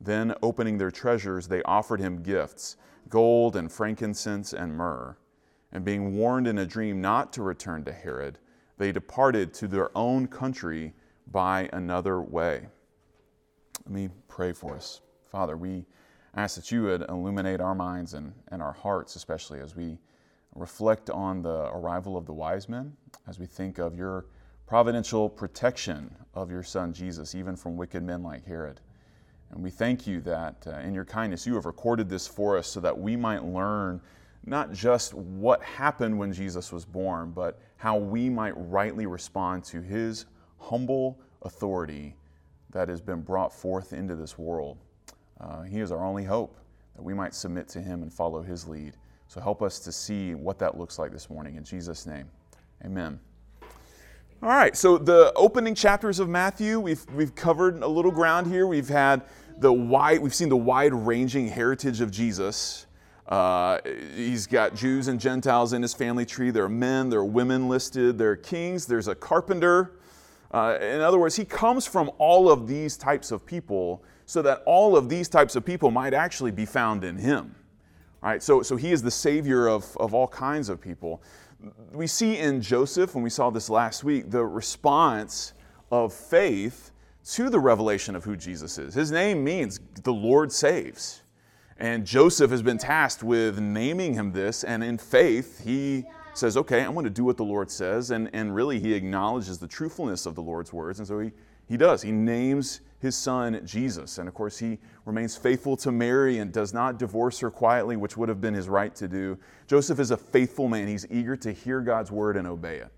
Then, opening their treasures, they offered him gifts gold and frankincense and myrrh. And being warned in a dream not to return to Herod, they departed to their own country by another way. Let me pray for us. Father, we ask that you would illuminate our minds and, and our hearts, especially as we reflect on the arrival of the wise men, as we think of your providential protection of your son Jesus, even from wicked men like Herod. And we thank you that uh, in your kindness you have recorded this for us so that we might learn not just what happened when Jesus was born, but how we might rightly respond to his humble authority that has been brought forth into this world. Uh, he is our only hope that we might submit to him and follow his lead. So help us to see what that looks like this morning. In Jesus' name, amen. All right, so the opening chapters of Matthew, we've, we've covered a little ground here. We've had the wide, we've seen the wide-ranging heritage of Jesus. Uh, he's got Jews and Gentiles in his family tree. There are men, there are women listed, there are kings, there's a carpenter. Uh, in other words, he comes from all of these types of people so that all of these types of people might actually be found in him. Right? So, so he is the savior of, of all kinds of people we see in Joseph, and we saw this last week, the response of faith to the revelation of who Jesus is. His name means the Lord saves. And Joseph has been tasked with naming him this, and in faith, he says, Okay, I'm going to do what the Lord says. And, and really, he acknowledges the truthfulness of the Lord's words. And so he, he does. He names his son Jesus. And of course, he remains faithful to Mary and does not divorce her quietly, which would have been his right to do. Joseph is a faithful man. He's eager to hear God's word and obey it.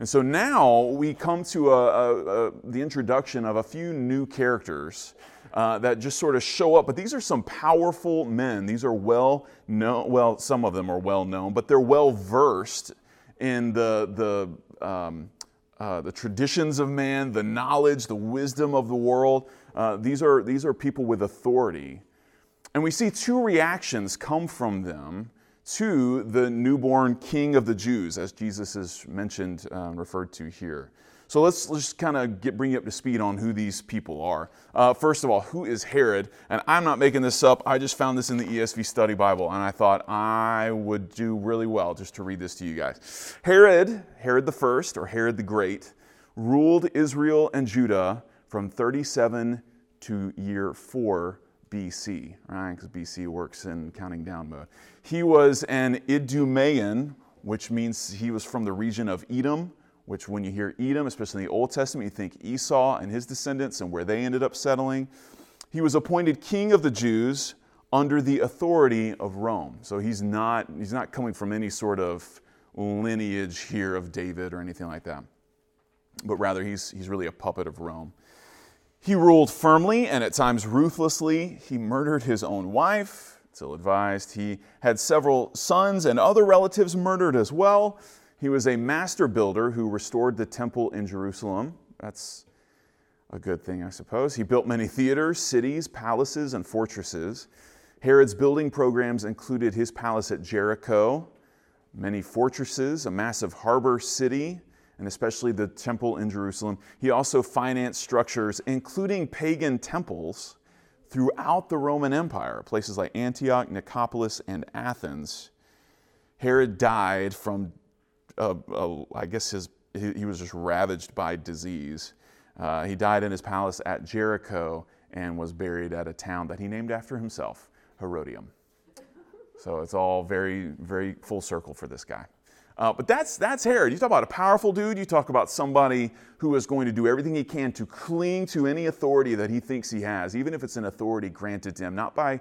And so now we come to a, a, a, the introduction of a few new characters uh, that just sort of show up. But these are some powerful men. These are well known, well, some of them are well known, but they're well versed in the, the um, uh, the traditions of man, the knowledge, the wisdom of the world. Uh, these, are, these are people with authority. And we see two reactions come from them to the newborn king of the Jews, as Jesus is mentioned and uh, referred to here. So let's, let's just kind of bring you up to speed on who these people are. Uh, first of all, who is Herod? And I'm not making this up. I just found this in the ESV Study Bible, and I thought I would do really well just to read this to you guys. Herod, Herod the First, or Herod the Great, ruled Israel and Judah from 37 to year 4 BC, right? Because BC works in counting down mode. He was an Idumean, which means he was from the region of Edom which when you hear Edom, especially in the Old Testament, you think Esau and his descendants and where they ended up settling. He was appointed king of the Jews under the authority of Rome. So he's not, he's not coming from any sort of lineage here of David or anything like that, but rather he's, he's really a puppet of Rome. He ruled firmly and at times ruthlessly. He murdered his own wife, it's ill advised. He had several sons and other relatives murdered as well. He was a master builder who restored the temple in Jerusalem. That's a good thing, I suppose. He built many theaters, cities, palaces, and fortresses. Herod's building programs included his palace at Jericho, many fortresses, a massive harbor city, and especially the temple in Jerusalem. He also financed structures, including pagan temples, throughout the Roman Empire, places like Antioch, Nicopolis, and Athens. Herod died from, uh, uh, I guess his, he, he, was just ravaged by disease. Uh, he died in his palace at Jericho and was buried at a town that he named after himself, Herodium. So it's all very, very full circle for this guy. Uh, but that's, that's Herod. You talk about a powerful dude, you talk about somebody who is going to do everything he can to cling to any authority that he thinks he has, even if it's an authority granted to him, not by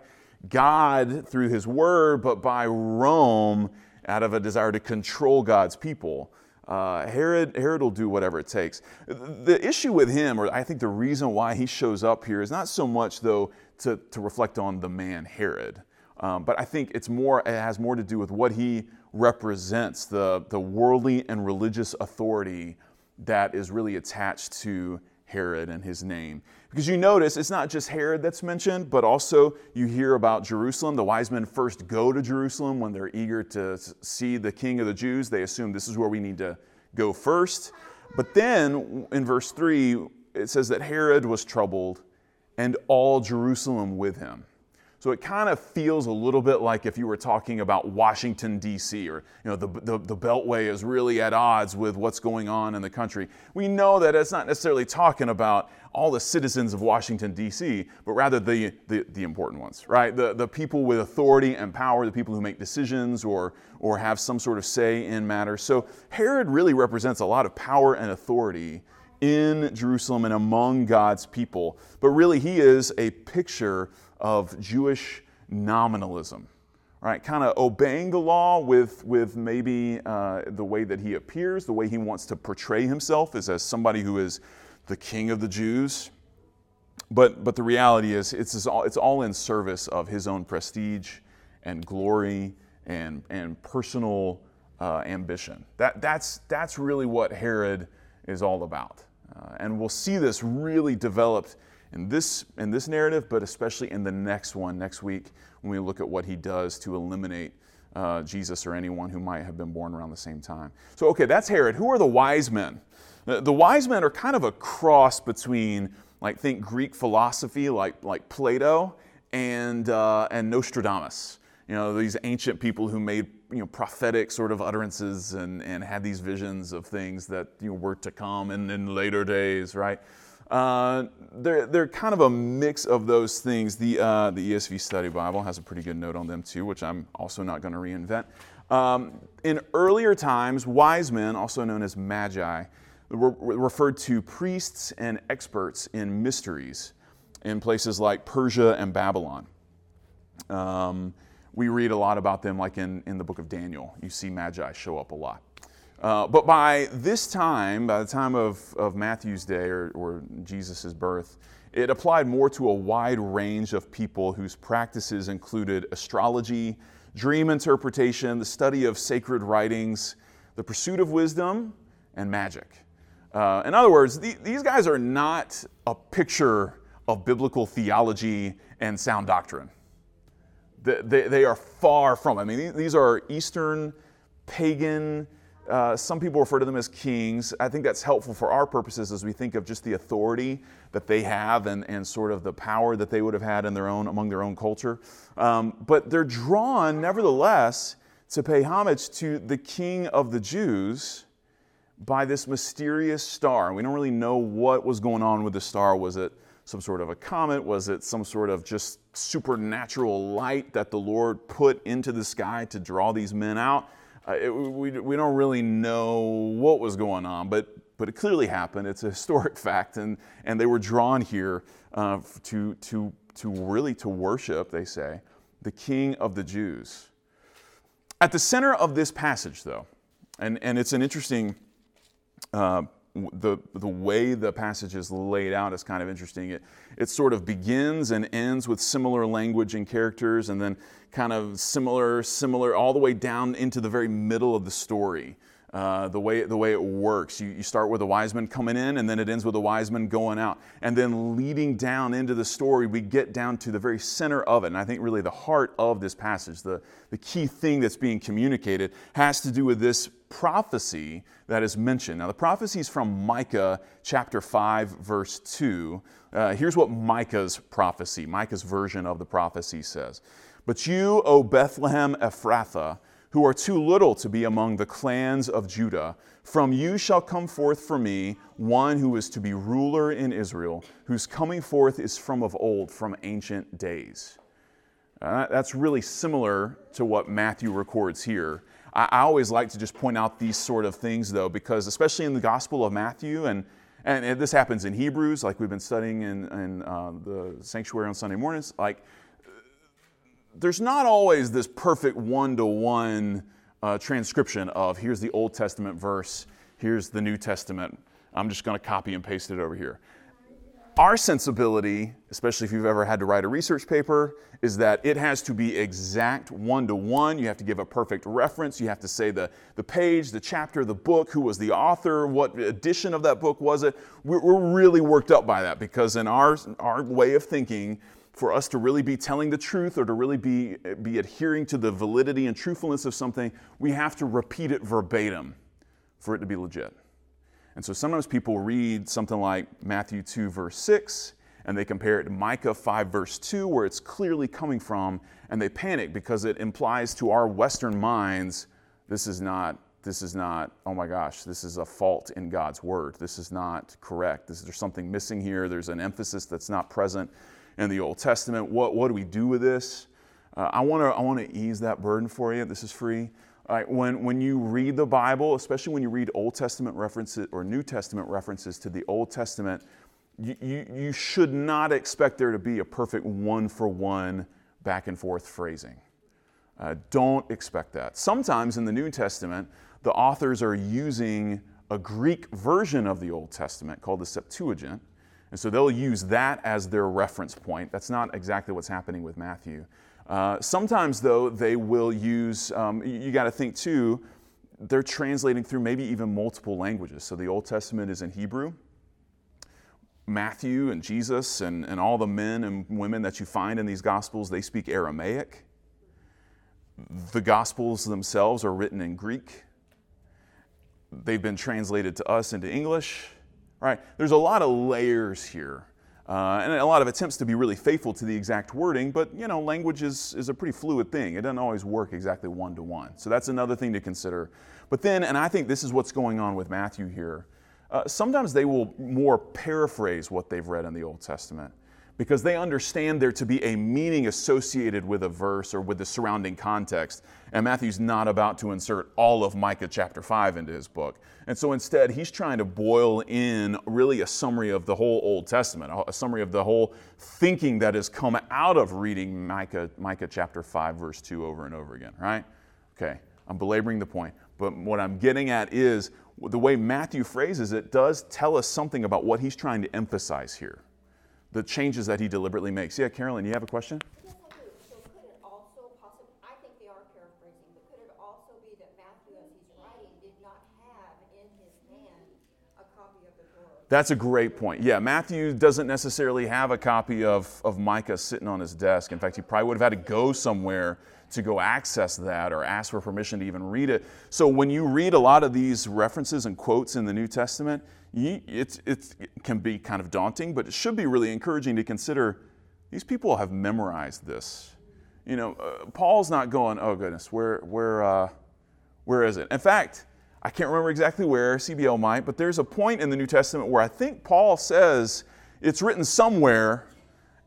God through his word, but by Rome out of a desire to control God's people. Uh, Herod, Herod will do whatever it takes. The issue with him, or I think the reason why he shows up here, is not so much, though, to, to reflect on the man Herod. Um, but I think it's more, it has more to do with what he represents the, the worldly and religious authority that is really attached to Herod and his name. Because you notice it's not just Herod that's mentioned, but also you hear about Jerusalem. The wise men first go to Jerusalem when they're eager to see the king of the Jews. They assume this is where we need to go first. But then in verse 3, it says that Herod was troubled and all Jerusalem with him. So it kind of feels a little bit like if you were talking about Washington, D.C., or you know, the, the, the, Beltway is really at odds with what's going on in the country. We know that it's not necessarily talking about all the citizens of Washington, D.C., but rather the, the, the, important ones, right? The, the people with authority and power, the people who make decisions or, or have some sort of say in matters. So Herod really represents a lot of power and authority in Jerusalem and among God's people. But really, he is a picture of Jewish nominalism, right? Kind of obeying the law with, with maybe uh, the way that he appears, the way he wants to portray himself is as somebody who is the king of the Jews. But, but the reality is, it's all, it's all in service of his own prestige and glory and, and personal uh, ambition. That, that's, that's really what Herod is all about. Uh, and we'll see this really developed in this, in this narrative, but especially in the next one, next week, when we look at what he does to eliminate uh, Jesus or anyone who might have been born around the same time. So, okay, that's Herod. Who are the wise men? The, the wise men are kind of a cross between, like, think Greek philosophy, like, like Plato, and, uh, and Nostradamus. You know, these ancient people who made you know, prophetic sort of utterances and, and had these visions of things that you know, were to come in, in later days, right? Uh, they're, they're kind of a mix of those things. The, uh, the ESV Study Bible has a pretty good note on them too, which I'm also not going to reinvent. Um, in earlier times, wise men, also known as magi, were referred to priests and experts in mysteries in places like Persia and Babylon. Um, we read a lot about them, like in, in the book of Daniel. You see magi show up a lot. Uh, but by this time, by the time of, of Matthew's day or, or Jesus' birth, it applied more to a wide range of people whose practices included astrology, dream interpretation, the study of sacred writings, the pursuit of wisdom, and magic. Uh, in other words, the, these guys are not a picture of biblical theology and sound doctrine. They, they, they are far from. it. I mean, these are Eastern pagan uh, some people refer to them as kings. I think that's helpful for our purposes as we think of just the authority that they have and, and sort of the power that they would have had in their own among their own culture. Um, but they're drawn, nevertheless, to pay homage to the King of the Jews by this mysterious star. We don't really know what was going on with the star. Was it some sort of a comet? Was it some sort of just supernatural light that the Lord put into the sky to draw these men out? Uh, it, we, we don't really know what was going on, but, but it clearly happened. It's a historic fact, and, and they were drawn here uh, to, to, to really to worship, they say, the King of the Jews. At the center of this passage, though, and, and it's an interesting uh, the, the way the passage is laid out is kind of interesting. It, it sort of begins and ends with similar language and characters, and then kind of similar, similar, all the way down into the very middle of the story. Uh, the, way, the way it works. You, you start with the wise men coming in, and then it ends with the wise men going out. And then leading down into the story, we get down to the very center of it. And I think really the heart of this passage, the, the key thing that's being communicated, has to do with this prophecy that is mentioned. Now, the prophecy is from Micah chapter 5, verse 2. Uh, here's what Micah's prophecy, Micah's version of the prophecy says But you, O Bethlehem Ephrathah, who are too little to be among the clans of Judah. From you shall come forth for me one who is to be ruler in Israel, whose coming forth is from of old, from ancient days. Uh, that's really similar to what Matthew records here. I, I, always like to just point out these sort of things, though, because especially in the Gospel of Matthew, and, and this happens in Hebrews, like we've been studying in, in uh, the sanctuary on Sunday mornings, like there's not always this perfect one to one transcription of here's the Old Testament verse, here's the New Testament. I'm just going to copy and paste it over here. Our sensibility, especially if you've ever had to write a research paper, is that it has to be exact one to one. You have to give a perfect reference. You have to say the, the page, the chapter, the book, who was the author, what edition of that book was it. We're, we're really worked up by that because, in our, our way of thinking, for us to really be telling the truth or to really be, be adhering to the validity and truthfulness of something, we have to repeat it verbatim for it to be legit. And so sometimes people read something like Matthew 2, verse 6, and they compare it to Micah 5, verse 2, where it's clearly coming from, and they panic because it implies to our Western minds this is not. This is not, oh my gosh, this is a fault in God's word. This is not correct. This, there's something missing here. There's an emphasis that's not present in the Old Testament. What, what do we do with this? Uh, I want to I wanna ease that burden for you. This is free. when, when you read the Bible, especially when you read Old Testament references or New Testament references to the Old Testament, you, you, you should not expect there to be a perfect one for one back and forth phrasing. Uh, don't expect that. Sometimes in the New Testament, the authors are using a Greek version of the Old Testament called the Septuagint, and so they'll use that as their reference point. That's not exactly what's happening with Matthew. Uh, sometimes, though, they will use, um, you, you got to think too, they're translating through maybe even multiple languages. So the Old Testament is in Hebrew. Matthew and Jesus and, and all the men and women that you find in these Gospels, they speak Aramaic. The Gospels themselves are written in Greek. They've been translated to us into English right? There's a lot of layers here. Uh, and a lot of attempts to be really faithful to the exact wording, but you know, language is, is a pretty fluid thing. It doesn't always work exactly one to one. So that's another thing to consider. But then, and I think this is what's going on with Matthew here, uh, sometimes they will more paraphrase what they've read in the Old Testament because they understand there to be a meaning associated with a verse or with the surrounding context. And Matthew's not about to insert all of Micah chapter 5 into his book. And so instead, he's trying to boil in really a summary of the whole Old Testament, a summary of the whole thinking that has come out of reading Micah, Micah chapter 5, verse 2 over and over again, right? Okay, I'm belaboring the point. But what I'm getting at is the way Matthew phrases it does tell us something about what he's trying to emphasize here the changes that he deliberately makes. Yeah, Carolyn, you have a question? Yes, I do. So could it also possibly, I think they are paraphrasing, but could it also be that Matthew, as he's writing, did not have in his hand a copy of the Torah? That's a great point. Yeah, Matthew doesn't necessarily have a copy of, of Micah sitting on his desk. In fact, he probably would have had to go somewhere to go access that or ask for permission to even read it. So when you read a lot of these references and quotes in the New Testament, it's, it's, it can be kind of daunting, but it should be really encouraging to consider these people have memorized this. You know, uh, Paul's not going, oh goodness, where, where, uh, where is it? In fact, I can't remember exactly where, CBL might, but there's a point in the New Testament where I think Paul says it's written somewhere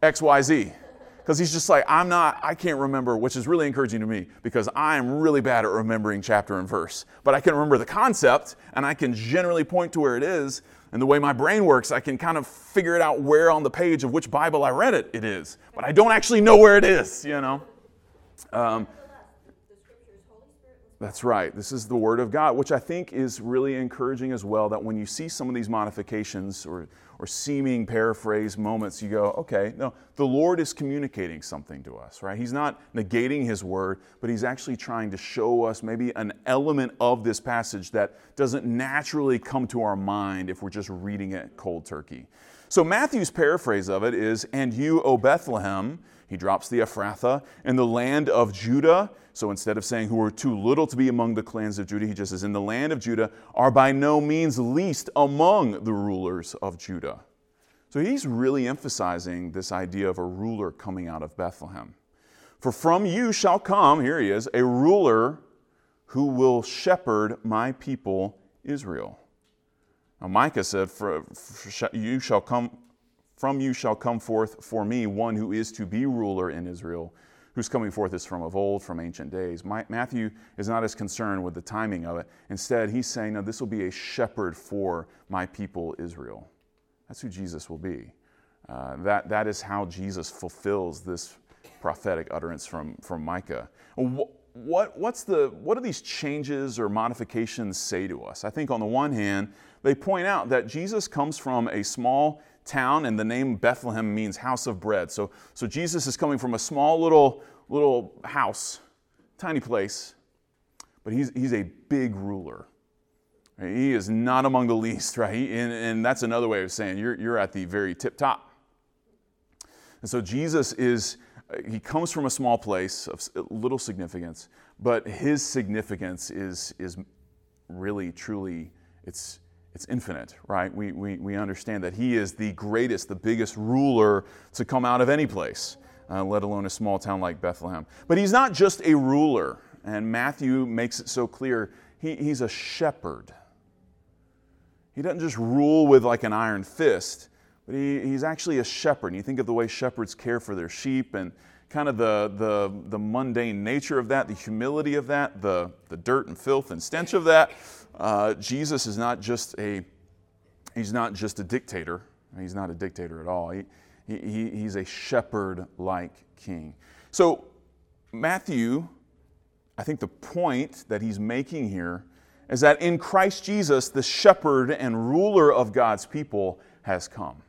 XYZ because he's just like, I'm not, I can't remember, which is really encouraging to me because I am really bad at remembering chapter and verse. But I can remember the concept and I can generally point to where it is. And the way my brain works, I can kind of figure it out where on the page of which Bible I read it it is. But I don't actually know where it is, you know. Um, That's right. This is the Word of God, which I think is really encouraging as well. That when you see some of these modifications or, or seeming paraphrase moments, you go, okay, no, the Lord is communicating something to us, right? He's not negating His Word, but He's actually trying to show us maybe an element of this passage that doesn't naturally come to our mind if we're just reading it cold turkey. So Matthew's paraphrase of it is, And you, O Bethlehem, he drops the Ephrathah, in the land of Judah. So instead of saying, who are too little to be among the clans of Judah, he just says, in the land of Judah are by no means least among the rulers of Judah. So he's really emphasizing this idea of a ruler coming out of Bethlehem. For from you shall come, here he is, a ruler who will shepherd my people Israel. Now, Micah said, for, for, you shall come, From you shall come forth for me one who is to be ruler in Israel, whose coming forth is from of old, from ancient days. My, Matthew is not as concerned with the timing of it. Instead, he's saying, No, this will be a shepherd for my people Israel. That's who Jesus will be. Uh, that, that is how Jesus fulfills this prophetic utterance from, from Micah. What, what's the, what do these changes or modifications say to us? I think on the one hand, they point out that Jesus comes from a small town, and the name Bethlehem means house of bread. So, so Jesus is coming from a small little, little house, tiny place, but he's, he's a big ruler. He is not among the least, right? And, and that's another way of saying you're, you're at the very tip top. And so Jesus is, he comes from a small place of little significance, but his significance is, is really, truly, it's, it's infinite, right? We, we, we understand that he is the greatest, the biggest ruler to come out of any place, uh, let alone a small town like Bethlehem. But he's not just a ruler, and Matthew makes it so clear. He, he's a shepherd. He doesn't just rule with like an iron fist, but he, he's actually a shepherd. And you think of the way shepherds care for their sheep and kind of the, the, the mundane nature of that, the humility of that, the, the dirt and filth and stench of that. Uh, Jesus is not just a he's not just a dictator. He's not a dictator at all. He, he, he's a shepherd-like king. So Matthew, I think the point that he's making here is that in Christ Jesus, the shepherd and ruler of God's people has come.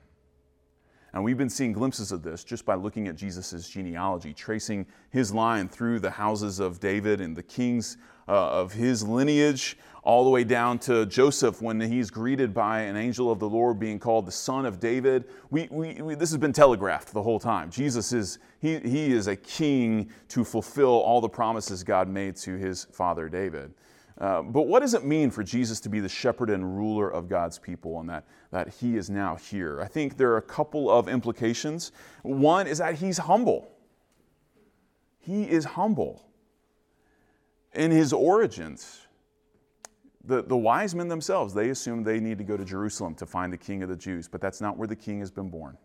And we've been seeing glimpses of this just by looking at Jesus' genealogy, tracing his line through the houses of David and the kings uh, of his lineage, all the way down to Joseph when he's greeted by an angel of the Lord being called the son of David. We, we, we, this has been telegraphed the whole time. Jesus is, he, he is a king to fulfill all the promises God made to his father David. Uh, but what does it mean for Jesus to be the shepherd and ruler of God's people and that, that he is now here? I think there are a couple of implications. One is that he's humble. He is humble. In his origins, the, the wise men themselves, they assumed they need to go to Jerusalem to find the king of the Jews, but that's not where the king has been born.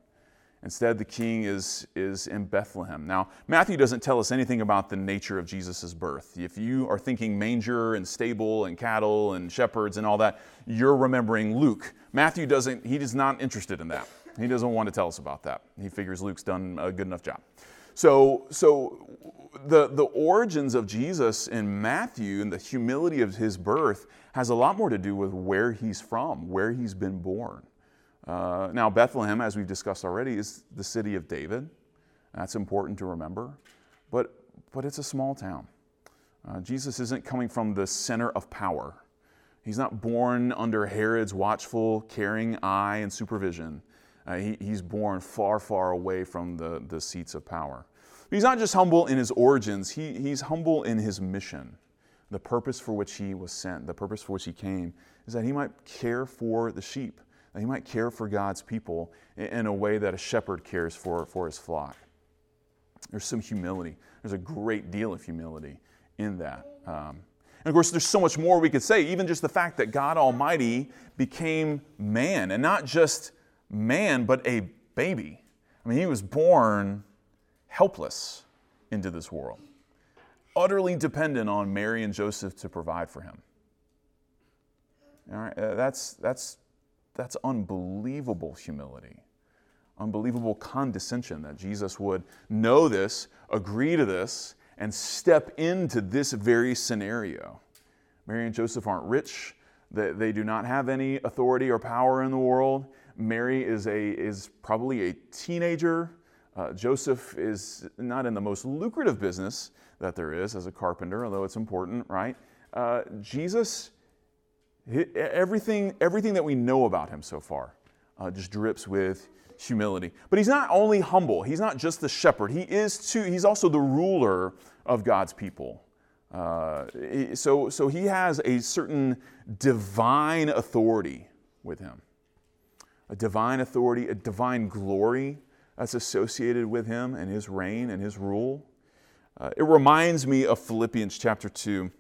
Instead, the king is, is in Bethlehem. Now, Matthew doesn't tell us anything about the nature of Jesus' birth. If you are thinking manger and stable and cattle and shepherds and all that, you're remembering Luke. Matthew doesn't, he is not interested in that. He doesn't want to tell us about that. He figures Luke's done a good enough job. So, so the, the origins of Jesus in Matthew and the humility of his birth has a lot more to do with where he's from, where he's been born. Uh, now, Bethlehem, as we've discussed already, is the city of David. That's important to remember. But, but it's a small town. Uh, Jesus isn't coming from the center of power. He's not born under Herod's watchful, caring eye and supervision. Uh, he, he's born far, far away from the, the seats of power. But he's not just humble in his origins, he, he's humble in his mission. The purpose for which he was sent, the purpose for which he came, is that he might care for the sheep he might care for God's people in a way that a shepherd cares for, for his flock. There's some humility. There's a great deal of humility in that. Um, and of course, there's so much more we could say, even just the fact that God Almighty became man, and not just man, but a baby. I mean, he was born helpless into this world, utterly dependent on Mary and Joseph to provide for him. All right, uh, that's, that's that's unbelievable humility, unbelievable condescension that Jesus would know this, agree to this, and step into this very scenario. Mary and Joseph aren't rich, they, they do not have any authority or power in the world. Mary is, a, is probably a teenager. Uh, Joseph is not in the most lucrative business that there is as a carpenter, although it's important, right? Uh, Jesus, everything, everything that we know about him so far uh, just drips with humility. But he's not only humble, he's not just the shepherd, he is too, he's also the ruler of God's people. Uh, so, so he has a certain divine authority with him. A divine authority, a divine glory that's associated with him and his reign and his rule. Uh, it reminds me of Philippians chapter 2,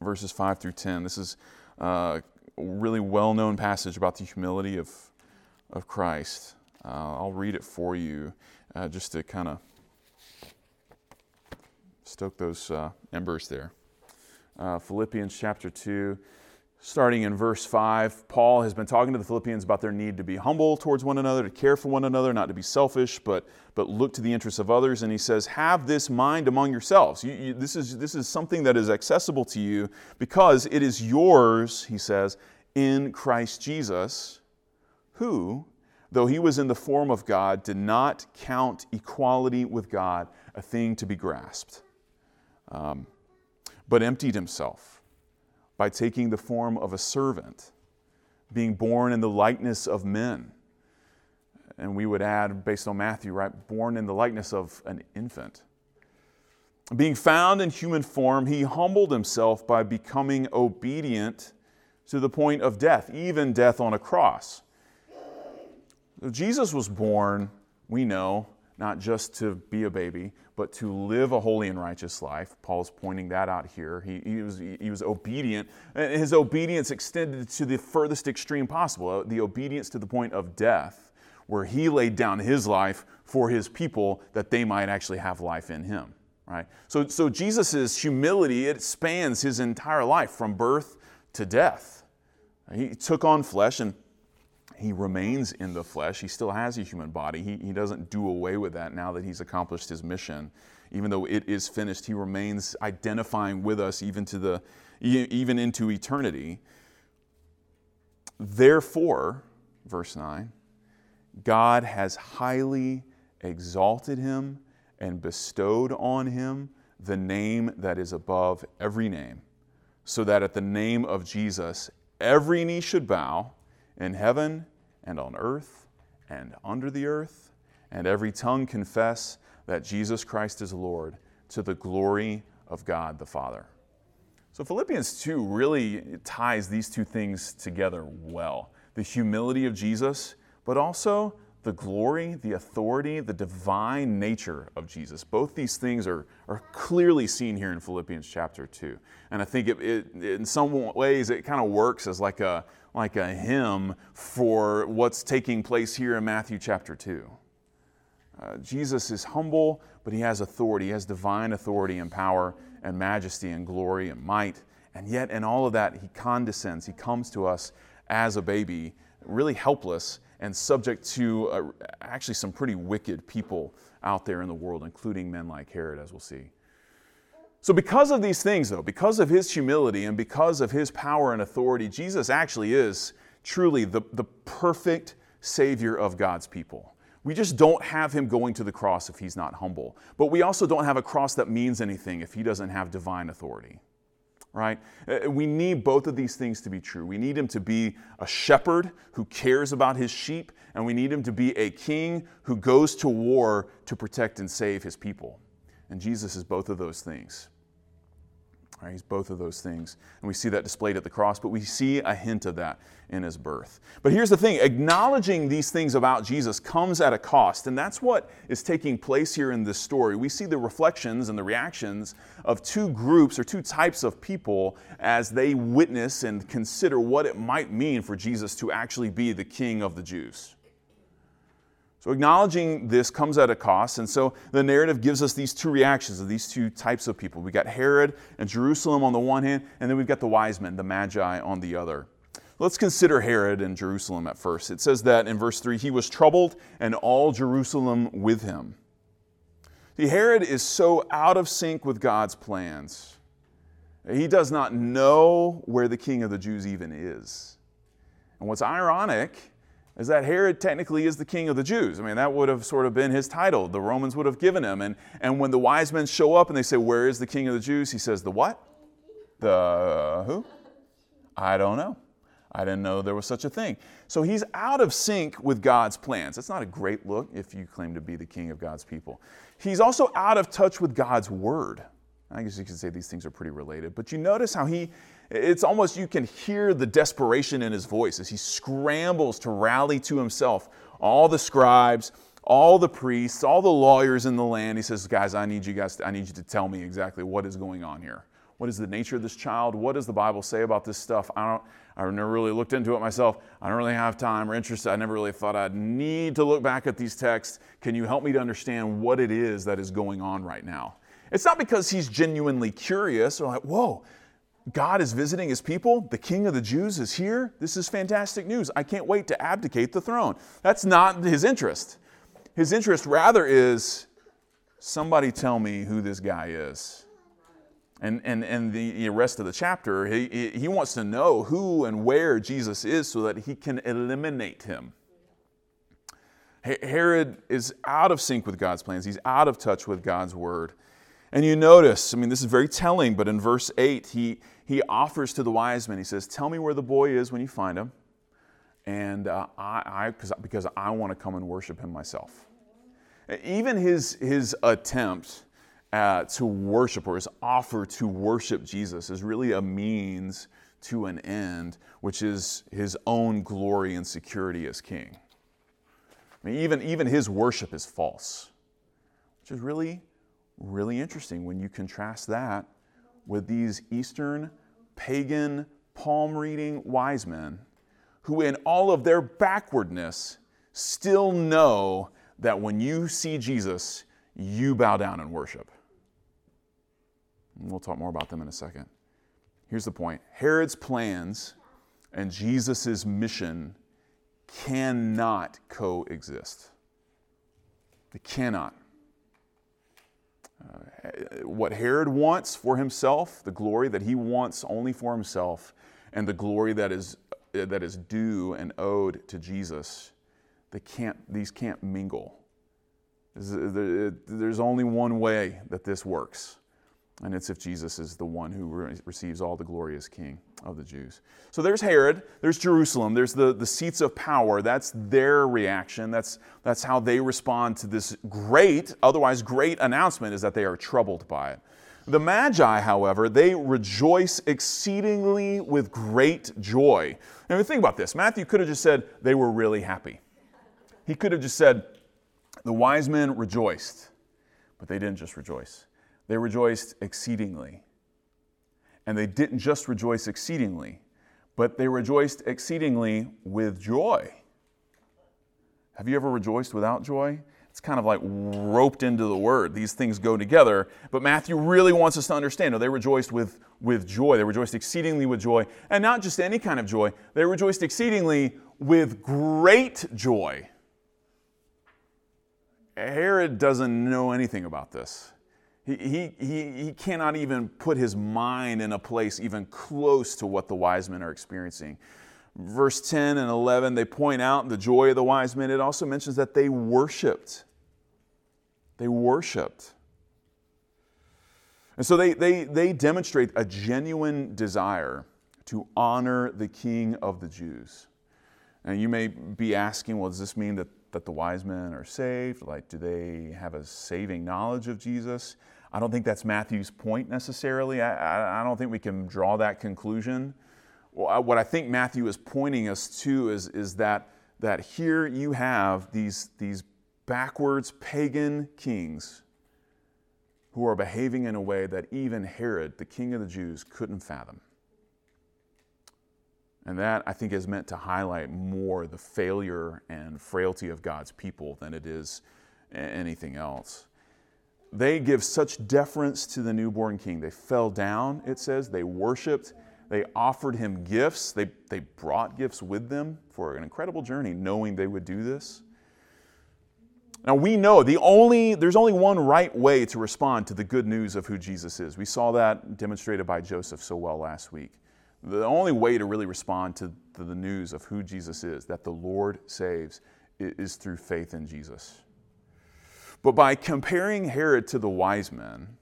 verses 5 through 10. This is a really well known passage about the humility of, of Christ. Uh, I'll read it for you uh, just to kind of stoke those uh, embers there. Uh, Philippians chapter 2, starting in verse 5. Paul has been talking to the Philippians about their need to be humble towards one another, to care for one another, not to be selfish, but, but look to the interests of others. And he says, Have this mind among yourselves. You, you, this, is, this is something that is accessible to you because it is yours, he says, in Christ Jesus, who, though he was in the form of God, did not count equality with God a thing to be grasped um, but emptied himself by taking the form of a servant, being born in the likeness of men. And we would add, based on Matthew, right, born in the likeness of an infant. Being found in human form, he humbled himself by becoming obedient to the point of death, even death on a cross. Jesus was born, we know, not just to be a baby, but to live a holy and righteous life. Paul's pointing that out here. He, he, was, he was obedient, and his obedience extended to the furthest extreme possible uh, the obedience to the point of death, where he laid down his life for his people that they might actually have life in him. Right? So, so Jesus' humility, it spans his entire life from birth to death. He took on flesh and he remains in the flesh. He still has a human body. He, he doesn't do away with that now that he's accomplished his mission. Even though it is finished, he remains identifying with us even, to the, even into eternity. Therefore, verse 9, God has highly exalted him and bestowed on him the name that is above every name, so that at the name of Jesus every knee should bow in heaven and on earth and under the earth, and every tongue confess that Jesus Christ is Lord to the glory of God the Father. So, Philippians 2 really ties these two things together well the humility of Jesus, but also the glory, the authority, the divine nature of Jesus. Both these things are, are clearly seen here in Philippians chapter 2. And I think it, it, in some ways it kind of works as like a, like a hymn for what's taking place here in Matthew chapter 2. Uh, Jesus is humble, but he has authority. He has divine authority and power and majesty and glory and might. And yet, in all of that, he condescends. He comes to us as a baby, really helpless and subject to uh, actually some pretty wicked people out there in the world, including men like Herod, as we'll see. So, because of these things, though, because of his humility and because of his power and authority, Jesus actually is truly the, the perfect Savior of God's people. We just don't have him going to the cross if he's not humble. But we also don't have a cross that means anything if he doesn't have divine authority. Right? Uh, we need both of these things to be true. We need him to be a shepherd who cares about his sheep, and we need him to be a king who goes to war to protect and save his people. And Jesus is both of those things. Right, he's both of those things. And we see that displayed at the cross, but we see a hint of that in his birth. But here's the thing acknowledging these things about Jesus comes at a cost. And that's what is taking place here in this story. We see the reflections and the reactions of two groups or two types of people as they witness and consider what it might mean for Jesus to actually be the king of the Jews. So, acknowledging this comes at a cost, and so the narrative gives us these two reactions of these two types of people. We got Herod and Jerusalem on the one hand, and then we've got the wise men, the Magi, on the other. Let's consider Herod and Jerusalem at first. It says that in verse 3 he was troubled, and all Jerusalem with him. See, Herod is so out of sync with God's plans. He does not know where the king of the Jews even is. And what's ironic is that Herod technically is the king of the Jews. I mean, that would have sort of been his title. The Romans would have given him. And, and when the wise men show up and they say, Where is the king of the Jews? He says, The what? The uh, who? I don't know. I didn't know there was such a thing. So he's out of sync with God's plans. That's not a great look if you claim to be the king of God's people. He's also out of touch with God's word. I guess you could say these things are pretty related. But you notice how he, it's almost you can hear the desperation in his voice as he scrambles to rally to himself all the scribes, all the priests, all the lawyers in the land. He says, Guys, I need you guys, I need you to tell me exactly what is going on here. What is the nature of this child? What does the Bible say about this stuff? I don't, I've never really looked into it myself. I don't really have time or interest. I never really thought I'd need to look back at these texts. Can you help me to understand what it is that is going on right now? It's not because he's genuinely curious or like, whoa, God is visiting his people. The king of the Jews is here. This is fantastic news. I can't wait to abdicate the throne. That's not his interest. His interest rather is somebody tell me who this guy is. And, and, and the rest of the chapter, he, he wants to know who and where Jesus is so that he can eliminate him. Herod is out of sync with God's plans, he's out of touch with God's word. And you notice, I mean, this is very telling, but in verse 8, he, he offers to the wise men, he says, Tell me where the boy is when you find him, and uh, I, I because I want to come and worship him myself. Even his, his attempt uh, to worship or his offer to worship Jesus is really a means to an end, which is his own glory and security as king. I mean, even, even his worship is false, which is really really interesting when you contrast that with these Eastern pagan palm reading wise men who, in all of their backwardness, still know that when you see Jesus, you bow down and worship. And we'll talk more about them in a second. Here's the point Herod's plans and Jesus' mission cannot coexist. They cannot. Uh, what Herod wants for himself, the glory that he wants only for himself, and the glory that is, that is due and owed to Jesus, they can't, these can't mingle. There's only one way that this works and it's if Jesus is the one who re- receives all the glory king of the Jews. So there's Herod, there's Jerusalem, there's the, the seats of power. That's their reaction. That's, that's how they respond to this great, otherwise great announcement, is that they are troubled by it. The Magi, however, they rejoice exceedingly with great joy. Now, think about this. Matthew could have just said they were really happy. He could have just said, the wise men rejoiced, but they didn't just rejoice they rejoiced exceedingly. And they didn't just rejoice exceedingly, but they rejoiced exceedingly with joy. Have you ever rejoiced without joy? It's kind of like roped into the word. These things go together. But Matthew really wants us to understand no, they rejoiced with, with joy. They rejoiced exceedingly with joy. And not just any kind of joy, they rejoiced exceedingly with great joy. Herod doesn't know anything about this. He, he, he, cannot even put his mind in a place even close to what the wise men are experiencing. Verse 10 and 11, they point out the joy of the wise men. It also mentions that they worshiped. They worshiped. And so they, they, they demonstrate a genuine desire to honor the king of the Jews. And you may be asking, well, does this mean that, that the wise men are saved? Like, do they have a saving knowledge of Jesus? I don't think that's Matthew's point necessarily. I, I, I don't think we can draw that conclusion. Well, what I think Matthew is pointing us to is, is that, that here you have these, these backwards pagan kings who are behaving in a way that even Herod, the king of the Jews, couldn't fathom. And that, I think, is meant to highlight more the failure and frailty of God's people than it is anything else they give such deference to the newborn king. They fell down, it says, they worshiped, they offered him gifts, they, they brought gifts with them for an incredible journey, knowing they would do this. Now we know the only there's only one right way to respond to the good news of who Jesus is. We saw that demonstrated by Joseph so well last week. The only way to really respond to, the news of who Jesus is, that the Lord saves, is through faith in Jesus. But by comparing Herod to the wise men,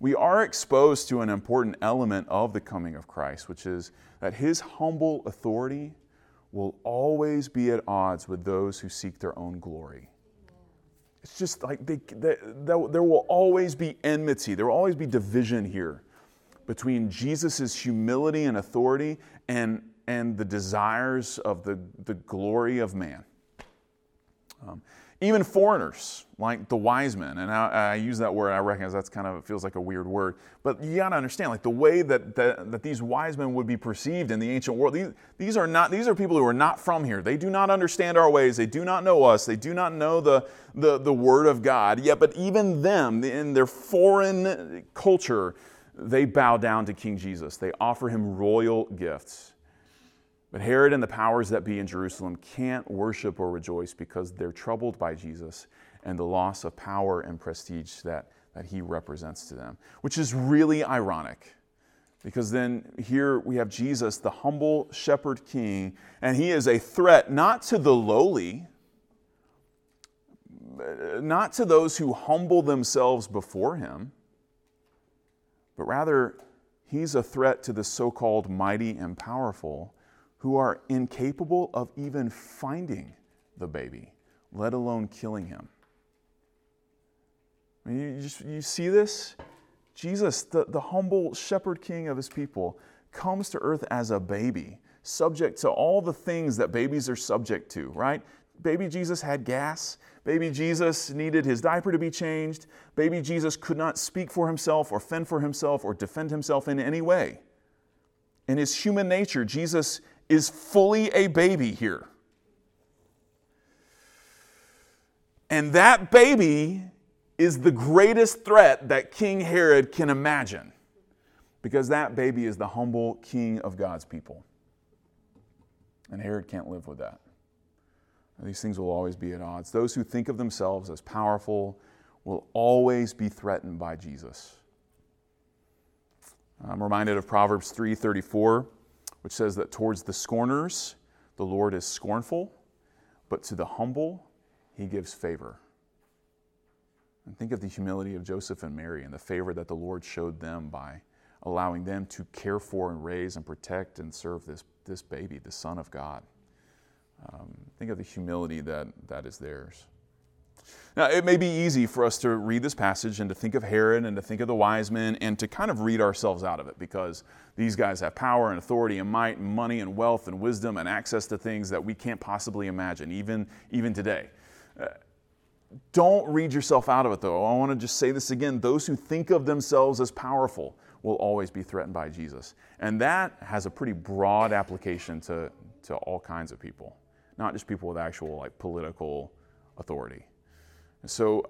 we are exposed to an important element of the coming of Christ, which is that his humble authority will always be at odds with those who seek their own glory. It's just like they, they, they, there will always be enmity, there will always be division here between Jesus' humility and authority and, and the desires of the, the glory of man. Um, even foreigners, like the wise men, and I, I, use that word, I recognize that's kind of, it feels like a weird word, but you got to understand, like the way that, that, that, these wise men would be perceived in the ancient world, these, these are not, these are people who are not from here. They do not understand our ways. They do not know us. They do not know the, the, the word of God. Yet, but even them, in their foreign culture, they bow down to King Jesus. They offer him royal gifts. But Herod and the powers that be in Jerusalem can't worship or rejoice because they're troubled by Jesus and the loss of power and prestige that, that he represents to them, which is really ironic. Because then here we have Jesus, the humble shepherd king, and he is a threat not to the lowly, not to those who humble themselves before him, but rather he's a threat to the so called mighty and powerful who are incapable of even finding the baby, let alone killing him. I mean, you, just, you see this? Jesus, the, the humble shepherd king of his people, comes to earth as a baby, subject to all the things that babies are subject to, right? Baby Jesus had gas. Baby Jesus needed his diaper to be changed. Baby Jesus could not speak for himself or fend for himself or defend himself in any way. In his human nature, Jesus is fully a baby here. And that baby is the greatest threat that King Herod can imagine because that baby is the humble king of God's people. And Herod can't live with that. These things will always be at odds. Those who think of themselves as powerful will always be threatened by Jesus. I'm reminded of Proverbs 3:34 which says that towards the scorners, the Lord is scornful, but to the humble, he gives favor. And think of the humility of Joseph and Mary and the favor that the Lord showed them by allowing them to care for and raise and protect and serve this, this baby, the Son of God. Um, think of the humility that, that is theirs. Now, it may be easy for us to read this passage and to think of Herod and to think of the wise men and to kind of read ourselves out of it because these guys have power and authority and might and money and wealth and wisdom and access to things that we can't possibly imagine, even, even today. Uh, don't read yourself out of it, though. I want to just say this again. Those who think of themselves as powerful will always be threatened by Jesus. And that has a pretty broad application to, to all kinds of people, not just people with actual like political authority. And So,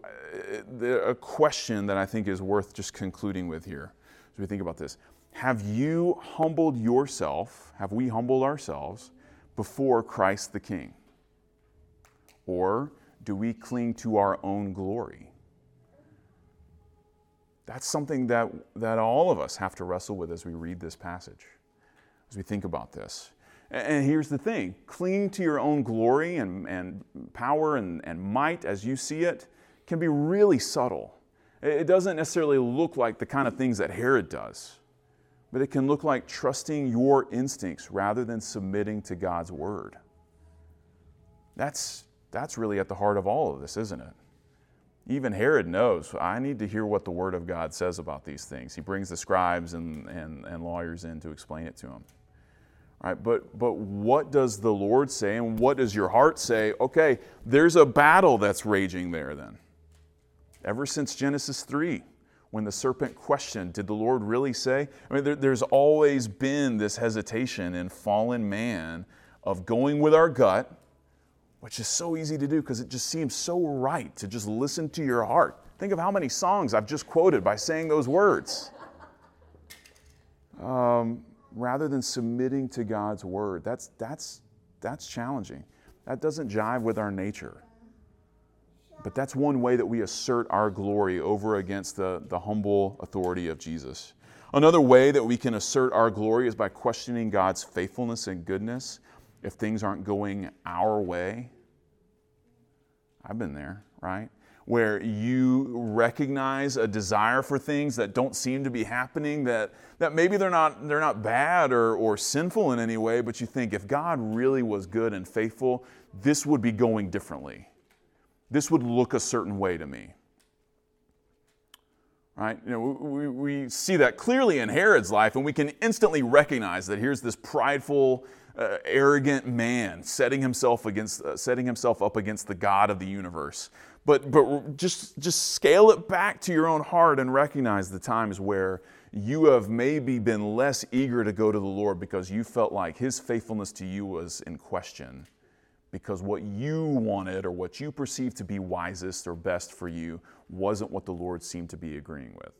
uh, a question that I think is worth just concluding with here as we think about this Have you humbled yourself, have we humbled ourselves before Christ the King? Or do we cling to our own glory? That's something that, that all of us have to wrestle with as we read this passage, as we think about this. And here's the thing clinging to your own glory and, and power and, and might as you see it can be really subtle. It doesn't necessarily look like the kind of things that Herod does, but it can look like trusting your instincts rather than submitting to God's word. That's, that's really at the heart of all of this, isn't it? Even Herod knows, I need to hear what the word of God says about these things. He brings the scribes and, and, and lawyers in to explain it to him. Right, but, but what does the Lord say and what does your heart say? Okay, there's a battle that's raging there then. Ever since Genesis 3, when the serpent questioned, Did the Lord really say? I mean, there, there's always been this hesitation in fallen man of going with our gut, which is so easy to do because it just seems so right to just listen to your heart. Think of how many songs I've just quoted by saying those words. Um, rather than submitting to God's word. That's, that's, that's challenging. That doesn't jive with our nature. But that's one way that we assert our glory over against the, the humble authority of Jesus. Another way that we can assert our glory is by questioning God's faithfulness and goodness if things aren't going our way. I've been there, right? Where you recognize a desire for things that don't seem to be happening, that, that maybe they're not, they're not bad or, or sinful in any way, but you think if God really was good and faithful, this would be going differently this would look a certain way to me. Right? You know, we, we see that clearly in Herod's life, and we can instantly recognize that here's this prideful, uh, arrogant man setting himself against, uh, setting himself up against the God of the universe. But, but just, just scale it back to your own heart and recognize the times where you have maybe been less eager to go to the Lord because you felt like His faithfulness to you was in question because what you wanted or what you perceived to be wisest or best for you wasn't what the Lord seemed to be agreeing with.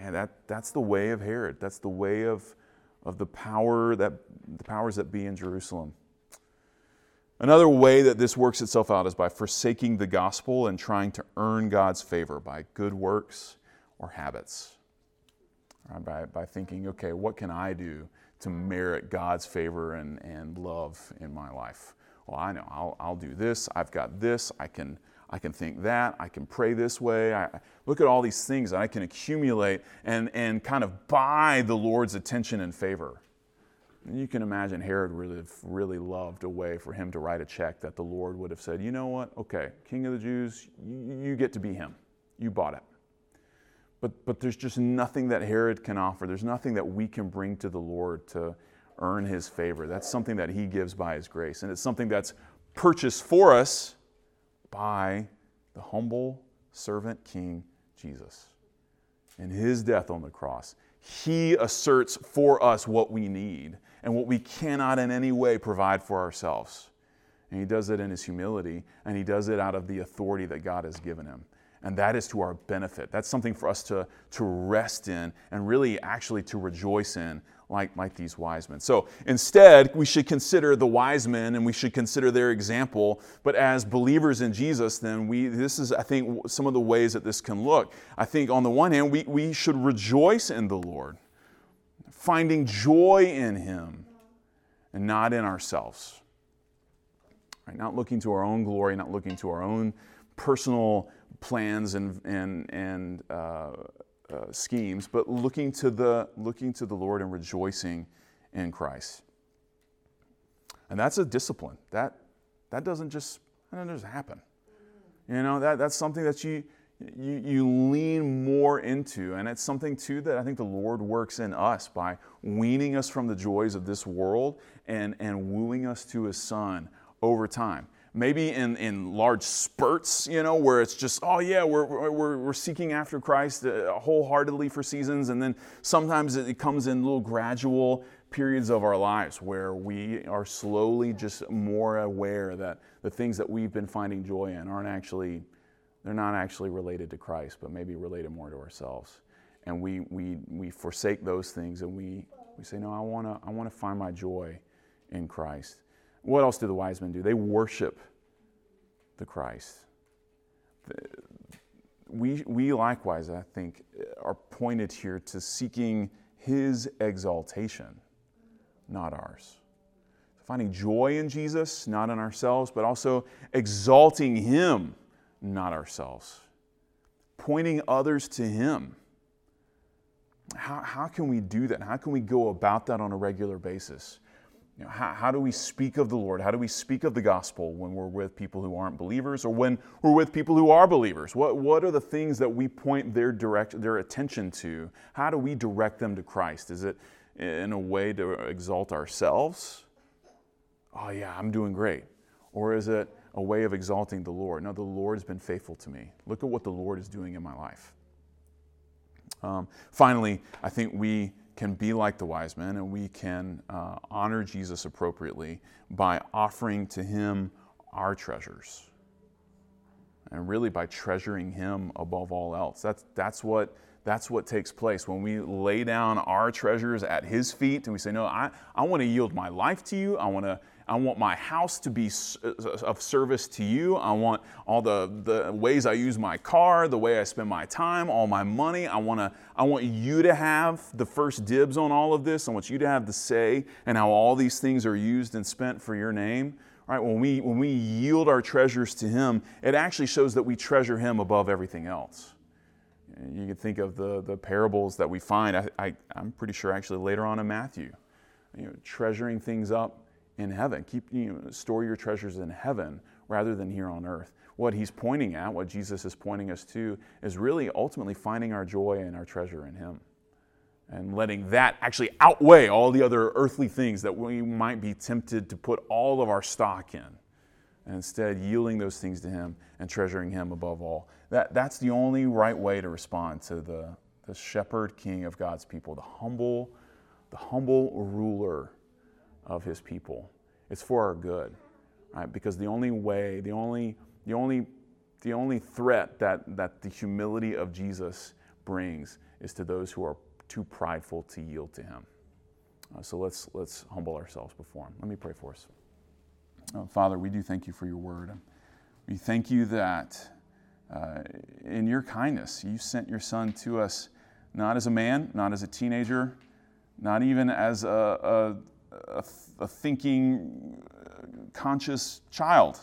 And that, that's the way of Herod. That's the way of, of the power that the powers that be in Jerusalem. Another way that this works itself out is by forsaking the gospel and trying to earn God's favor by good works or habits. Right, by, by thinking, okay, what can I do to merit God's favor and, and love in my life. Well, I know I'll, I'll do this. I've got this. I can, I can think that. I can pray this way. I, look at all these things that I can accumulate and, and kind of buy the Lord's attention and favor. You can imagine Herod really, really loved a way for him to write a check that the Lord would have said, you know what? Okay, King of the Jews, you, you get to be him. You bought it. But, but there's just nothing that Herod can offer. There's nothing that we can bring to the Lord to earn his favor. That's something that he gives by his grace. And it's something that's purchased for us by the humble servant King Jesus. In his death on the cross, he asserts for us what we need and what we cannot in any way provide for ourselves. And he does it in his humility, and he does it out of the authority that God has given him and that is to our benefit. That's something for us to, to rest in and really actually to rejoice in, like, like these wise men. So instead, we should consider the wise men and we should consider their example. But as believers in Jesus, then we, this is, I think, some of the ways that this can look. I think on the one hand, we, we should rejoice in the Lord, finding joy in Him and not in ourselves. Right? Not looking to our own glory, not looking to our own personal plans and, and, and uh, uh, schemes, but looking to, the, looking to the Lord and rejoicing in Christ. And that's a discipline. That, that doesn't just, that doesn't just happen. You know, that, that's something that you, you, you lean more into. And it's something, too, that I think the Lord works in us by weaning us from the joys of this world and, and wooing us to His Son over time maybe in, in large spurts, you know, where it's just, oh yeah, we're, we're, we're seeking after Christ uh, wholeheartedly for seasons. And then sometimes it comes in little gradual periods of our lives where we are slowly just more aware that the things that we've been finding joy in aren't actually, they're not actually related to Christ, but maybe related more to ourselves. And we, we, we forsake those things and we, we say, no, I want to I wanna find my joy in Christ. What else do the wise men do? They worship the Christ. We, we likewise, I think, are pointed here to seeking his exaltation, not ours. Finding joy in Jesus, not in ourselves, but also exalting him, not ourselves. Pointing others to him. How, how can we do that? How can we go about that on a regular basis? You know, how, how do we speak of the Lord? How do we speak of the gospel when we're with people who aren't believers or when we're with people who are believers? What, what are the things that we point their, direct, their attention to? How do we direct them to Christ? Is it in a way to exalt ourselves? Oh, yeah, I'm doing great. Or is it a way of exalting the Lord? No, the Lord has been faithful to me. Look at what the Lord is doing in my life. Um, finally, I think we can be like the wise men and we can uh, honor Jesus appropriately by offering to him our treasures. And really by treasuring him above all else. That's, that's, what, that's what takes place when we lay down our treasures at His feet and we say, No, I, I want to yield my life to you. I want to. I want my house to be of service to you. I want all the, the ways I use my car, the way I spend my time, all my money. I, wanna, I want you to have the first dibs on all of this. I want you to have the say and how all these things are used and spent for your name. Right? When we, when we yield our treasures to Him, it actually shows that we treasure Him above everything else. You can think of the, the parables that we find, I, I, am pretty sure actually later on in Matthew. You know, treasuring things up in heaven. Keep, you know, store your treasures in heaven rather than here on earth. What he's pointing at, what Jesus is pointing us to, is really ultimately finding our joy and our treasure in him. And letting that actually outweigh all the other earthly things that we might be tempted to put all of our stock in. And instead, yielding those things to Him and treasuring Him above all. That, that's the only right way to respond to the, the shepherd king of God's people, the humble, the humble ruler of His people. It's for our good, right? Because the only way, the only, the only, the only threat that, that the humility of Jesus brings is to those who are too prideful to yield to Him. Uh, so let's, let's humble ourselves before Him. Let me pray for us. Uh, Father, we do thank you for your word. We thank you that uh, in your kindness, you sent your son to us not as a man, not as a teenager, not even as a, a, a, a thinking, conscious child,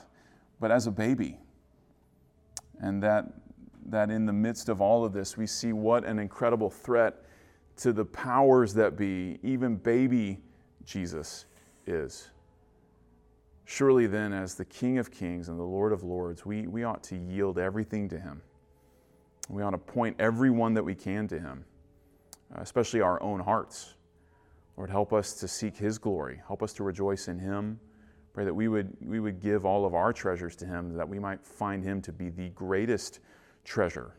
but as a baby. And that, that in the midst of all of this, we see what an incredible threat to the powers that be, even baby Jesus is. Surely then, as the King of Kings and the Lord of Lords, we, we ought to yield everything to Him. We ought to point everyone that we can to Him, especially our own hearts. Lord, help us to seek His glory. Help us to rejoice in Him. Pray that we would, we would give all of our treasures to Him, that we might find Him to be the greatest treasure.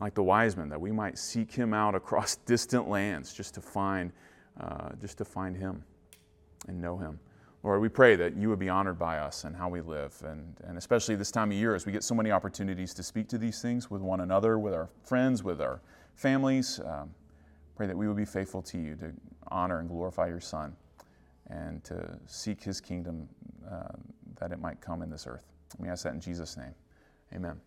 Like the wise men, that we might seek Him out across distant lands just to find, uh, just to find Him and know Him. Lord, we pray that you would be honored by us and how we live, and, and especially this time of year as we get so many opportunities to speak to these things with one another, with our friends, with our families. Um, pray that we would be faithful to you to honor and glorify your Son and to seek his kingdom uh, that it might come in this earth. We ask that in Jesus' name. Amen.